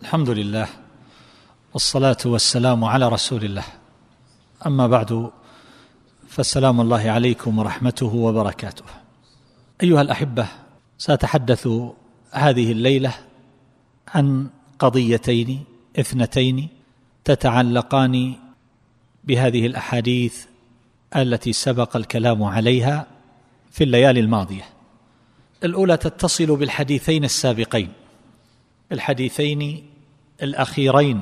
الحمد لله والصلاة والسلام على رسول الله. أما بعد فالسلام الله عليكم ورحمته وبركاته. أيها الأحبة سأتحدث هذه الليلة عن قضيتين اثنتين تتعلقان بهذه الأحاديث التي سبق الكلام عليها في الليالي الماضية. الأولى تتصل بالحديثين السابقين. الحديثين الأخيرين.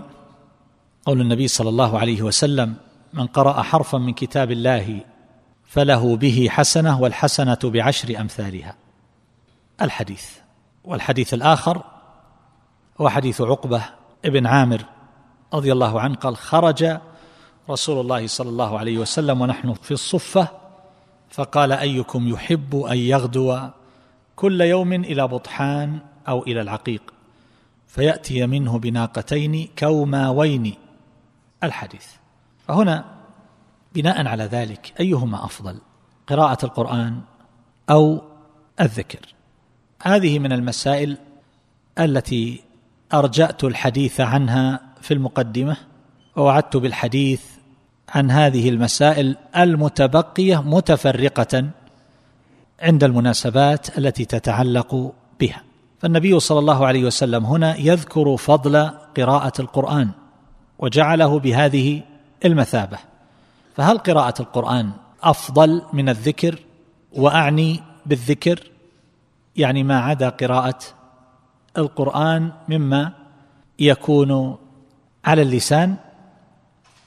قول النبي صلى الله عليه وسلم من قرأ حرفا من كتاب الله فله به حسنة والحسنة بعشر أمثالها. الحديث. والحديث الآخر هو حديث عقبة ابن عامر رضي الله عنه قال خرج رسول الله صلى الله عليه وسلم ونحن في الصفة فقال أيكم يحب أن يغدو كل يوم إلى بطحان أو إلى العقيق؟ فيأتي منه بناقتين كوماوين. الحديث. فهنا بناء على ذلك أيهما أفضل؟ قراءة القرآن أو الذكر؟ هذه من المسائل التي أرجأت الحديث عنها في المقدمة ووعدت بالحديث عن هذه المسائل المتبقية متفرقة عند المناسبات التي تتعلق بها. فالنبي صلى الله عليه وسلم هنا يذكر فضل قراءة القرآن وجعله بهذه المثابة. فهل قراءة القرآن أفضل من الذكر وأعني بالذكر؟ يعني ما عدا قراءة القرآن مما يكون على اللسان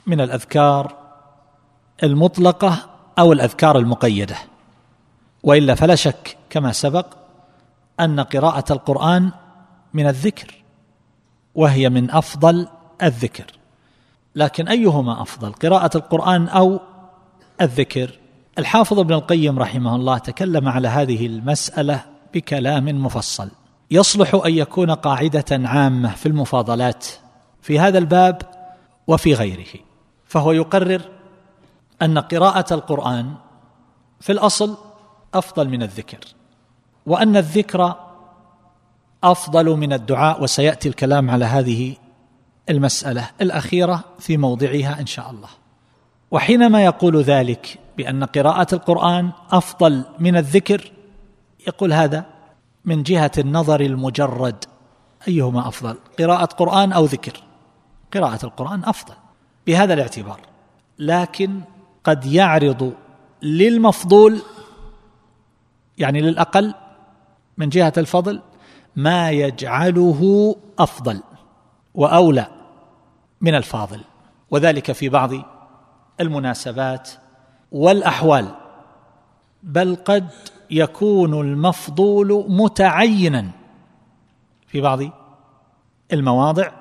من الأذكار المطلقة أو الأذكار المقيدة. وإلا فلا شك كما سبق أن قراءة القرآن من الذكر وهي من أفضل الذكر. لكن أيهما أفضل قراءة القرآن أو الذكر؟ الحافظ ابن القيم رحمه الله تكلم على هذه المسألة بكلام مفصل. يصلح أن يكون قاعدة عامة في المفاضلات في هذا الباب وفي غيره. فهو يقرر أن قراءة القرآن في الأصل أفضل من الذكر. وأن الذكر أفضل من الدعاء وسيأتي الكلام على هذه المسألة الأخيرة في موضعها إن شاء الله. وحينما يقول ذلك بأن قراءة القرآن أفضل من الذكر يقول هذا من جهة النظر المجرد أيهما أفضل قراءة قرآن أو ذكر؟ قراءة القرآن أفضل بهذا الاعتبار. لكن قد يعرض للمفضول يعني للأقل من جهة الفضل ما يجعله أفضل وأولى من الفاضل وذلك في بعض المناسبات والأحوال. بل قد يكون المفضول متعينا في بعض المواضع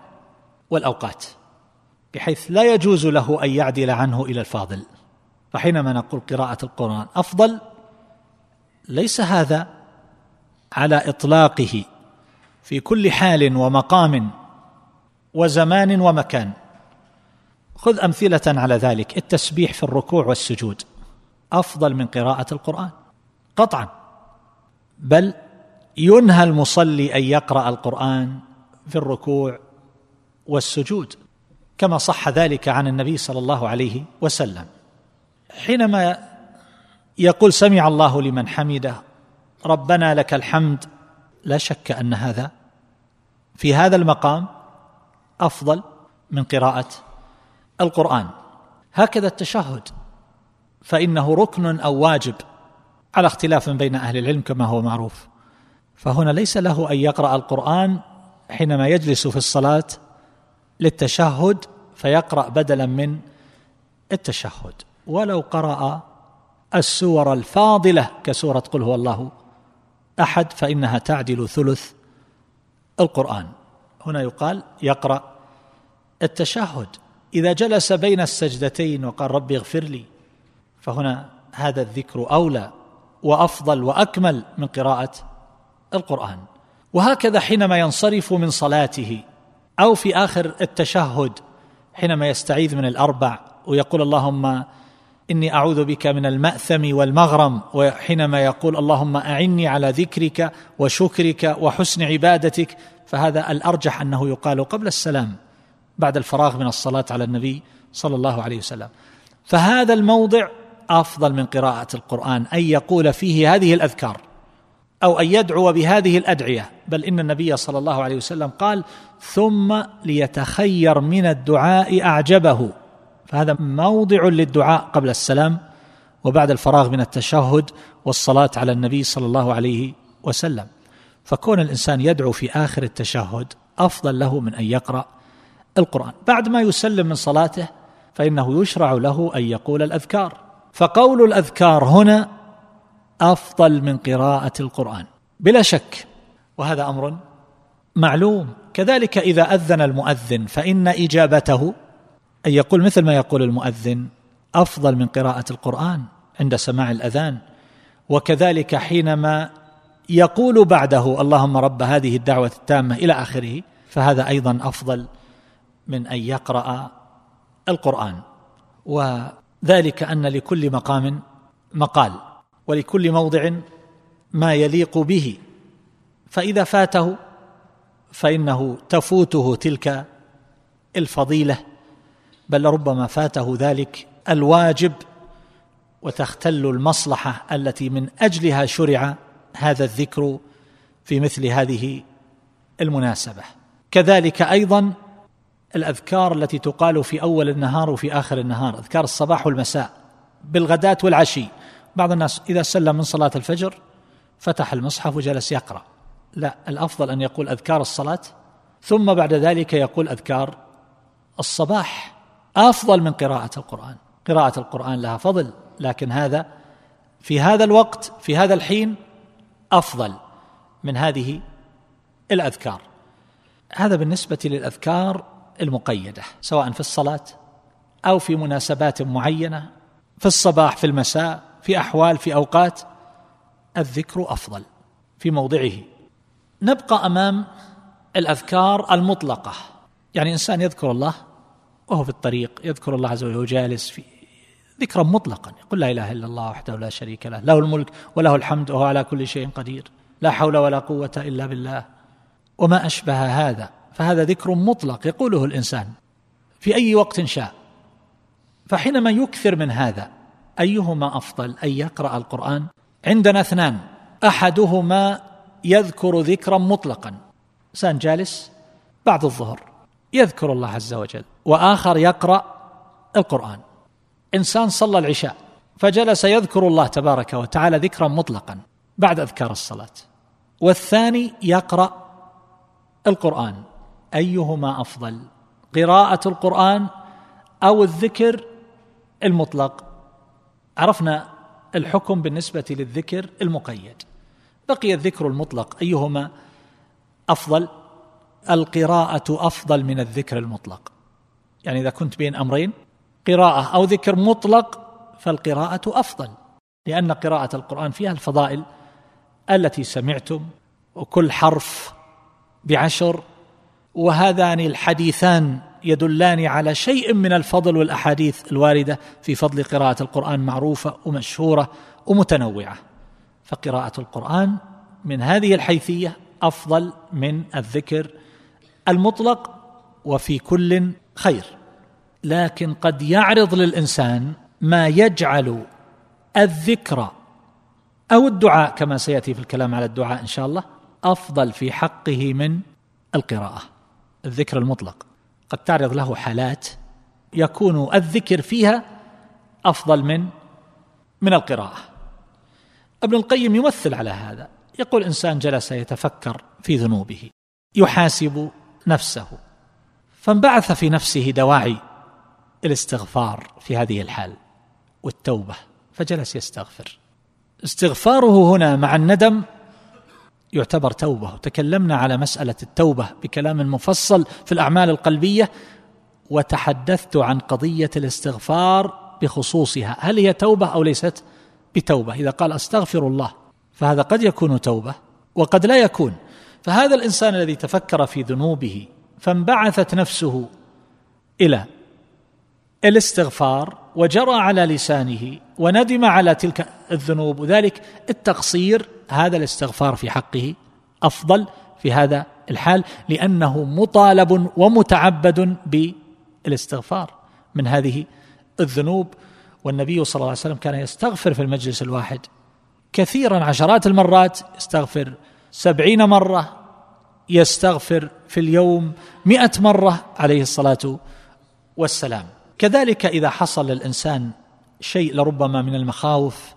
والأوقات بحيث لا يجوز له أن يعدل عنه إلى الفاضل. فحينما نقول قراءة القرآن أفضل ليس هذا على إطلاقه في كل حال ومقام وزمان ومكان. خذ أمثلة على ذلك. التسبيح في الركوع والسجود أفضل من قراءة القرآن. قطعا. بل ينهى المصلي أن يقرأ القرآن في الركوع والسجود كما صح ذلك عن النبي صلى الله عليه وسلم. حينما يقول سمع الله لمن حمده ربنا لك الحمد. لا شك أن هذا في هذا المقام أفضل من قراءة القرآن. هكذا التشهد فإنه ركن أو واجب على اختلاف بين أهل العلم كما هو معروف. فهنا ليس له أن يقرأ القرآن حينما يجلس في الصلاة للتشهد فيقرأ بدلا من التشهد. ولو قرأ السور الفاضلة كسورة قل هو الله أحد فإنها تعدل ثلث القرآن. هنا يقال يقرأ التشهد. إذا جلس بين السجدتين وقال ربي اغفر لي فهنا هذا الذكر أولى وأفضل وأكمل من قراءة القرآن. وهكذا حينما ينصرف من صلاته أو في آخر التشهد حينما يستعيذ من الأربع ويقول اللهم إني أعوذ بك من المأثم والمغرم وحينما يقول اللهم أعني على ذكرك وشكرك وحسن عبادتك فهذا الأرجح أنه يقال قبل السلام بعد الفراغ من الصلاة على النبي صلى الله عليه وسلم. فهذا الموضع أفضل من قراءة القرآن أن يقول فيه هذه الأذكار أو أن يدعو بهذه الأدعية بل إن النبي صلى الله عليه وسلم قال ثم ليتخير من الدعاء أعجبه فهذا موضع للدعاء قبل السلام وبعد الفراغ من التشهد والصلاة على النبي صلى الله عليه وسلم. فكون الإنسان يدعو في آخر التشهد أفضل له من أن يقرأ القرآن. بعد ما يسلم من صلاته فإنه يشرع له أن يقول الأذكار. فقول الأذكار هنا أفضل من قراءة القرآن. بلا شك وهذا أمر معلوم. كذلك إذا أذن المؤذن فإن إجابته أن يقول مثل ما يقول المؤذن أفضل من قراءة القرآن عند سماع الأذان. وكذلك حينما يقول بعده اللهم رب هذه الدعوة التامة إلى آخره فهذا أيضا أفضل من أن يقرأ القرآن. وذلك أن لكل مقام مقال ولكل موضع ما يليق به. فإذا فاته فإنه تفوته تلك الفضيلة. بل ربما فاته ذلك الواجب وتختل المصلحة التي من أجلها شرع هذا الذكر في مثل هذه المناسبة. كذلك أيضا الأذكار التي تقال في أول النهار وفي آخر النهار أذكار الصباح والمساء بالغداة والعشي. بعض الناس إذا سلم من صلاة الفجر فتح المصحف وجلس يقرأ. لا الأفضل أن يقول أذكار الصلاة ثم بعد ذلك يقول أذكار الصباح. أفضل من قراءة القرآن. قراءة القرآن لها فضل لكن هذا في هذا الوقت في هذا الحين أفضل من هذه الأذكار. هذا بالنسبة للأذكار المقيدة سواء في الصلاة أو في مناسبات معينة في الصباح في المساء في أحوال في أوقات الذكر أفضل في موضعه. نبقى أمام الأذكار المطلقة. يعني إنسان يذكر الله وهو في الطريق يذكر الله عز وجل جالس في ذكرا مطلقا. يقول لا إله إلا الله وحده لا شريك له له الملك وله الحمد وهو على كل شيء قدير. لا حول ولا قوة إلا بالله. وما أشبه هذا فهذا ذكر مطلق يقوله الإنسان في أي وقت شاء. فحينما يكثر من هذا أيهما أفضل أن يقرأ القرآن؟ عندنا اثنان. أحدهما يذكر ذكرا مطلقا. إنسان جالس بعد الظهر يذكر الله عز وجل وآخر يقرأ القرآن. إنسان صلى العشاء فجلس يذكر الله تبارك وتعالى ذكرا مطلقا بعد أذكار الصلاة. والثاني يقرأ القرآن أيهما أفضل قراءة القرآن أو الذكر المطلق؟ عرفنا الحكم بالنسبة للذكر المقيد. بقي الذكر المطلق أيهما أفضل؟ القراءة أفضل من الذكر المطلق. يعني إذا كنت بين أمرين قراءة أو ذكر مطلق فالقراءة أفضل لأن قراءة القرآن فيها الفضائل التي سمعتم وكل حرف بعشر وهذان الحديثان يدلان على شيء من الفضل والأحاديث الواردة في فضل قراءة القرآن معروفة ومشهورة ومتنوعة. فقراءة القرآن من هذه الحيثية أفضل من الذكر المطلق وفي كل خير. لكن قد يعرض للإنسان ما يجعل الذكر أو الدعاء كما سيأتي في الكلام على الدعاء إن شاء الله أفضل في حقه من القراءة الذكر المطلق. قد تعرض له حالات يكون الذكر فيها أفضل من من القراءة. ابن القيم يمثل على هذا يقول إنسان جلس يتفكر في ذنوبه يحاسب نفسه فانبعث في نفسه دواعي الاستغفار في هذه الحال والتوبة فجلس يستغفر. استغفاره هنا مع الندم يعتبر توبة. تكلمنا على مسألة التوبة بكلام مفصل في الأعمال القلبية وتحدثت عن قضية الاستغفار بخصوصها. هل هي توبة أو ليست بتوبة؟ إذا قال أستغفر الله فهذا قد يكون توبة وقد لا يكون. فهذا الإنسان الذي تفكر في ذنوبه فانبعثت نفسه إلى الاستغفار وجرى على لسانه وندم على تلك الذنوب. وذلك التقصير هذا الاستغفار في حقه أفضل في هذا الحال لأنه مطالب ومتعبد بالاستغفار من هذه الذنوب. والنبي صلى الله عليه وسلم كان يستغفر في المجلس الواحد كثيرا عشرات المرات يستغفر سبعين مرة يستغفر في اليوم مئة مرة عليه الصلاة والسلام. كذلك إذا حصل للإنسان شيء لربما من المخاوف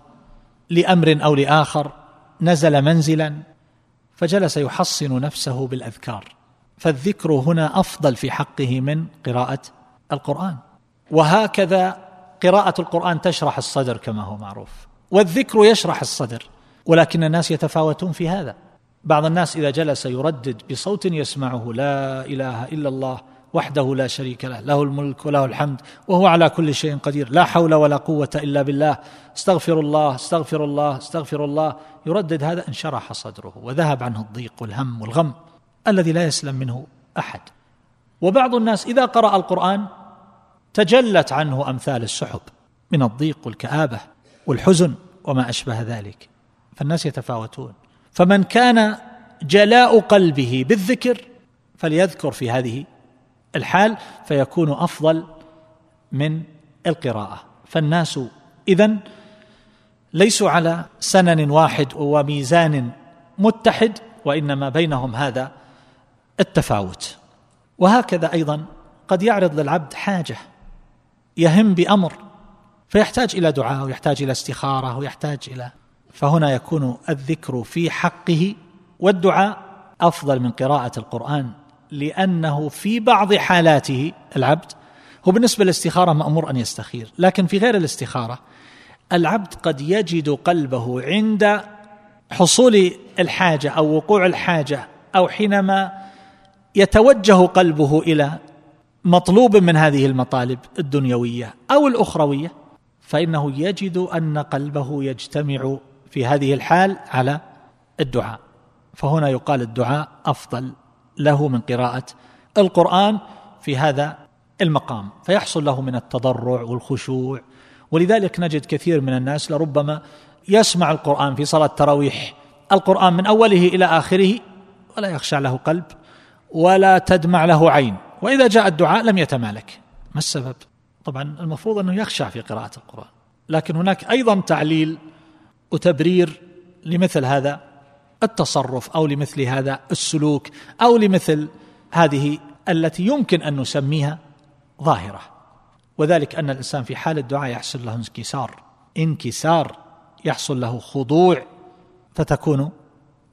لأمر أو لآخر نزل منزلا فجلس يحصن نفسه بالأذكار. فالذكر هنا أفضل في حقه من قراءة القرآن. وهكذا قراءة القرآن تشرح الصدر كما هو معروف. والذكر يشرح الصدر ولكن الناس يتفاوتون في هذا. بعض الناس إذا جلس يردد بصوت يسمعه لا إله إلا الله وحده لا شريك له له الملك وله الحمد وهو على كل شيء قدير لا حول ولا قوة إلا بالله استغفر الله استغفر الله استغفر الله يردد هذا انشرح صدره وذهب عنه الضيق والهم والغم الذي لا يسلم منه أحد. وبعض الناس إذا قرأ القرآن تجلت عنه أمثال السحب من الضيق والكآبة والحزن وما أشبه ذلك فالناس يتفاوتون. فمن كان جلاء قلبه بالذكر فليذكر في هذه الحال فيكون أفضل من القراءة. فالناس إذن ليسوا على سنن واحد وميزان متحد وإنما بينهم هذا التفاوت. وهكذا أيضا قد يعرض للعبد حاجة يهم بأمر فيحتاج إلى دعاء ويحتاج إلى استخارة ويحتاج إلى فهنا يكون الذكر في حقه والدعاء أفضل من قراءة القرآن لأنه في بعض حالاته العبد هو بالنسبة للاستخارة مأمور أن يستخير لكن في غير الاستخارة العبد قد يجد قلبه عند حصول الحاجة أو وقوع الحاجة أو حينما يتوجه قلبه إلى مطلوب من هذه المطالب الدنيوية أو الأخروية فإنه يجد أن قلبه يجتمع في هذه الحال على الدعاء. فهنا يقال الدعاء أفضل له من قراءة القرآن في هذا المقام فيحصل له من التضرع والخشوع. ولذلك نجد كثير من الناس لربما يسمع القرآن في صلاة التراويح. القرآن من أوله إلى آخره ولا يخشع له قلب ولا تدمع له عين. وإذا جاء الدعاء لم يتمالك. ما السبب؟ طبعا المفروض أنه يخشع في قراءة القرآن. لكن هناك أيضا تعليل وتبرير لمثل هذا التصرف أو لمثل هذا السلوك أو لمثل هذه التي يمكن أن نسميها ظاهرة. وذلك أن الإنسان في حال الدعاء يحصل له انكسار. انكسار يحصل له خضوع فتكون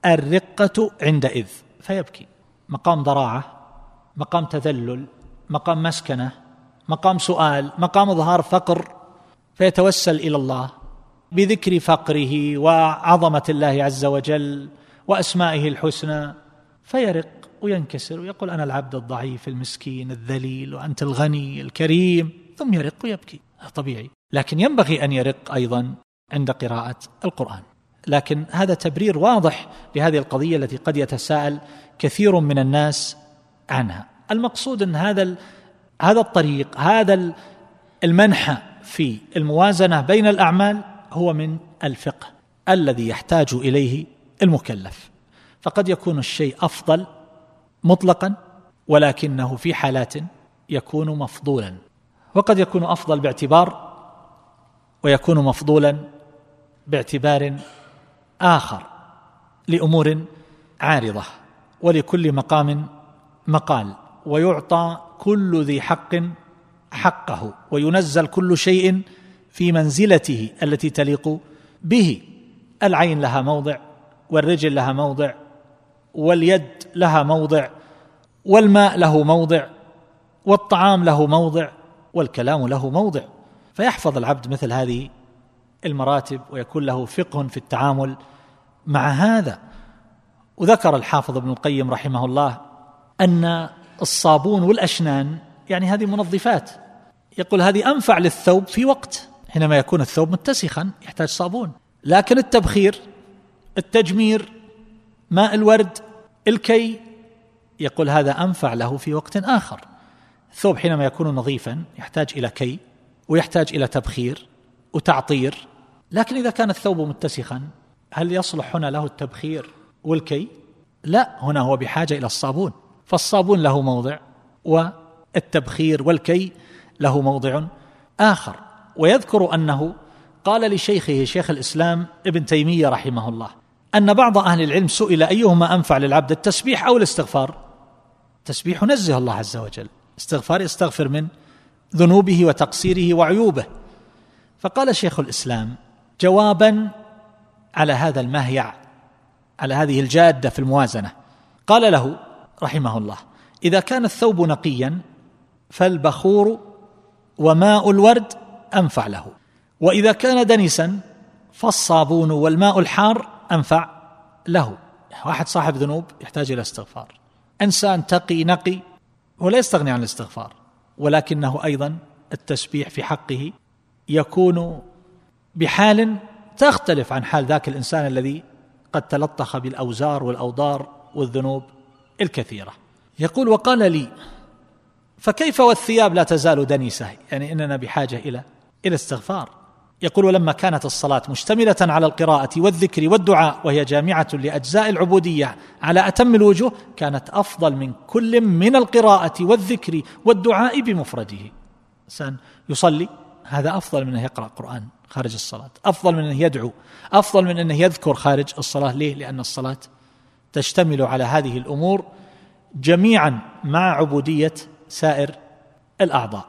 الرقة عندئذ. فيبكي. مقام ضراعة مقام تذلل مقام مسكنة مقام سؤال مقام إظهار فقر فيتوسل إلى الله. بذكر فقره وعظمة الله عز وجل وأسمائه الحسنى فيرق وينكسر ويقول أنا العبد الضعيف المسكين الذليل وأنت الغني الكريم ثم يرق ويبكي. طبيعي. لكن ينبغي أن يرق أيضا عند قراءة القرآن. لكن هذا تبرير واضح لهذه القضية التي قد يتساءل كثير من الناس عنها. المقصود أن هذا هذا الطريق هذا المنحى في الموازنة بين الأعمال هو من الفقه الذي يحتاج إليه المكلف. فقد يكون الشيء أفضل مطلقا ولكنه في حالات يكون مفضولا. وقد يكون أفضل باعتبار ويكون مفضولا باعتبار آخر لأمور عارضة ولكل مقام مقال. ويعطى كل ذي حق حقه وينزل كل شيء في منزلته التي تليق به. العين لها موضع والرجل لها موضع واليد لها موضع والماء له موضع والطعام له موضع والكلام له موضع. فيحفظ العبد مثل هذه المراتب ويكون له فقه في التعامل مع هذا. وذكر الحافظ ابن القيم رحمه الله أن الصابون والأشنان يعني هذه منظفات يقول هذه أنفع للثوب في وقت حينما يكون الثوب متسخا يحتاج صابون. لكن التبخير التجمير ماء الورد الكي يقول هذا أنفع له في وقت آخر. الثوب حينما يكون نظيفا يحتاج إلى كي ويحتاج إلى تبخير وتعطير. لكن إذا كان الثوب متسخا هل يصلح هنا له التبخير والكي؟ لا هنا هو بحاجة إلى الصابون. فالصابون له موضع والتبخير والكي له موضع آخر. ويذكر أنه قال لشيخه شيخ الإسلام ابن تيمية رحمه الله أن بعض أهل العلم سئل أيهما أنفع للعبد التسبيح أو الاستغفار؟ تسبيح نزه الله عز وجل استغفار يستغفر من ذنوبه وتقصيره وعيوبه. فقال شيخ الإسلام جوابا على هذا المهيع على هذه الجادة في الموازنة. قال له رحمه الله إذا كان الثوب نقيا فالبخور وماء الورد أنفع له. وإذا كان دنسا فالصابون والماء الحار أنفع له. واحد صاحب ذنوب يحتاج إلى استغفار. إنسان تقي نقي هو لا يستغني عن الاستغفار. ولكنه أيضا التسبيح في حقه يكون بحال تختلف عن حال ذاك الإنسان الذي قد تلطخ بالأوزار والأوضار والذنوب الكثيرة. يقول وقال لي فكيف والثياب لا تزال دنيسة؟ يعني إننا بحاجة إلى إلى استغفار. يقول ولما كانت الصلاة مشتملة على القراءة والذكر والدعاء وهي جامعة لأجزاء العبودية على أتم الوجوه كانت أفضل من كل من القراءة والذكر والدعاء بمفرده. إنسان يصلي هذا أفضل من انه يقرأ قرآن خارج الصلاة أفضل من انه يدعو أفضل من انه يذكر خارج الصلاة. ليه؟ لأن الصلاة تشتمل على هذه الأمور جميعا مع عبودية سائر الأعضاء.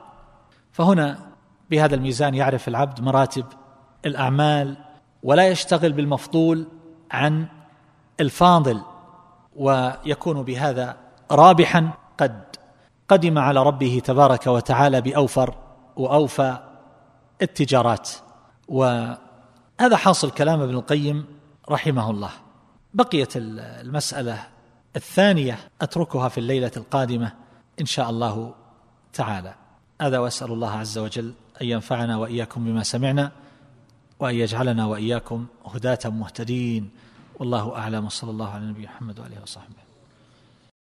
فهنا بهذا الميزان يعرف العبد مراتب الأعمال ولا يشتغل بالمفضول عن الفاضل ويكون بهذا رابحا قد قدم على ربه تبارك وتعالى بأوفر وأوفى التجارات. وهذا حاصل كلام ابن القيم رحمه الله. بقيت المسألة الثانية أتركها في الليلة القادمة إن شاء الله تعالى. هذا وأسأل الله عز وجل ان ينفعنا وإياكم بما سمعنا وأن يجعلنا وإياكم هداة مهتدين. والله أعلم. وصلى الله على نبينا محمد وآله وصحبه.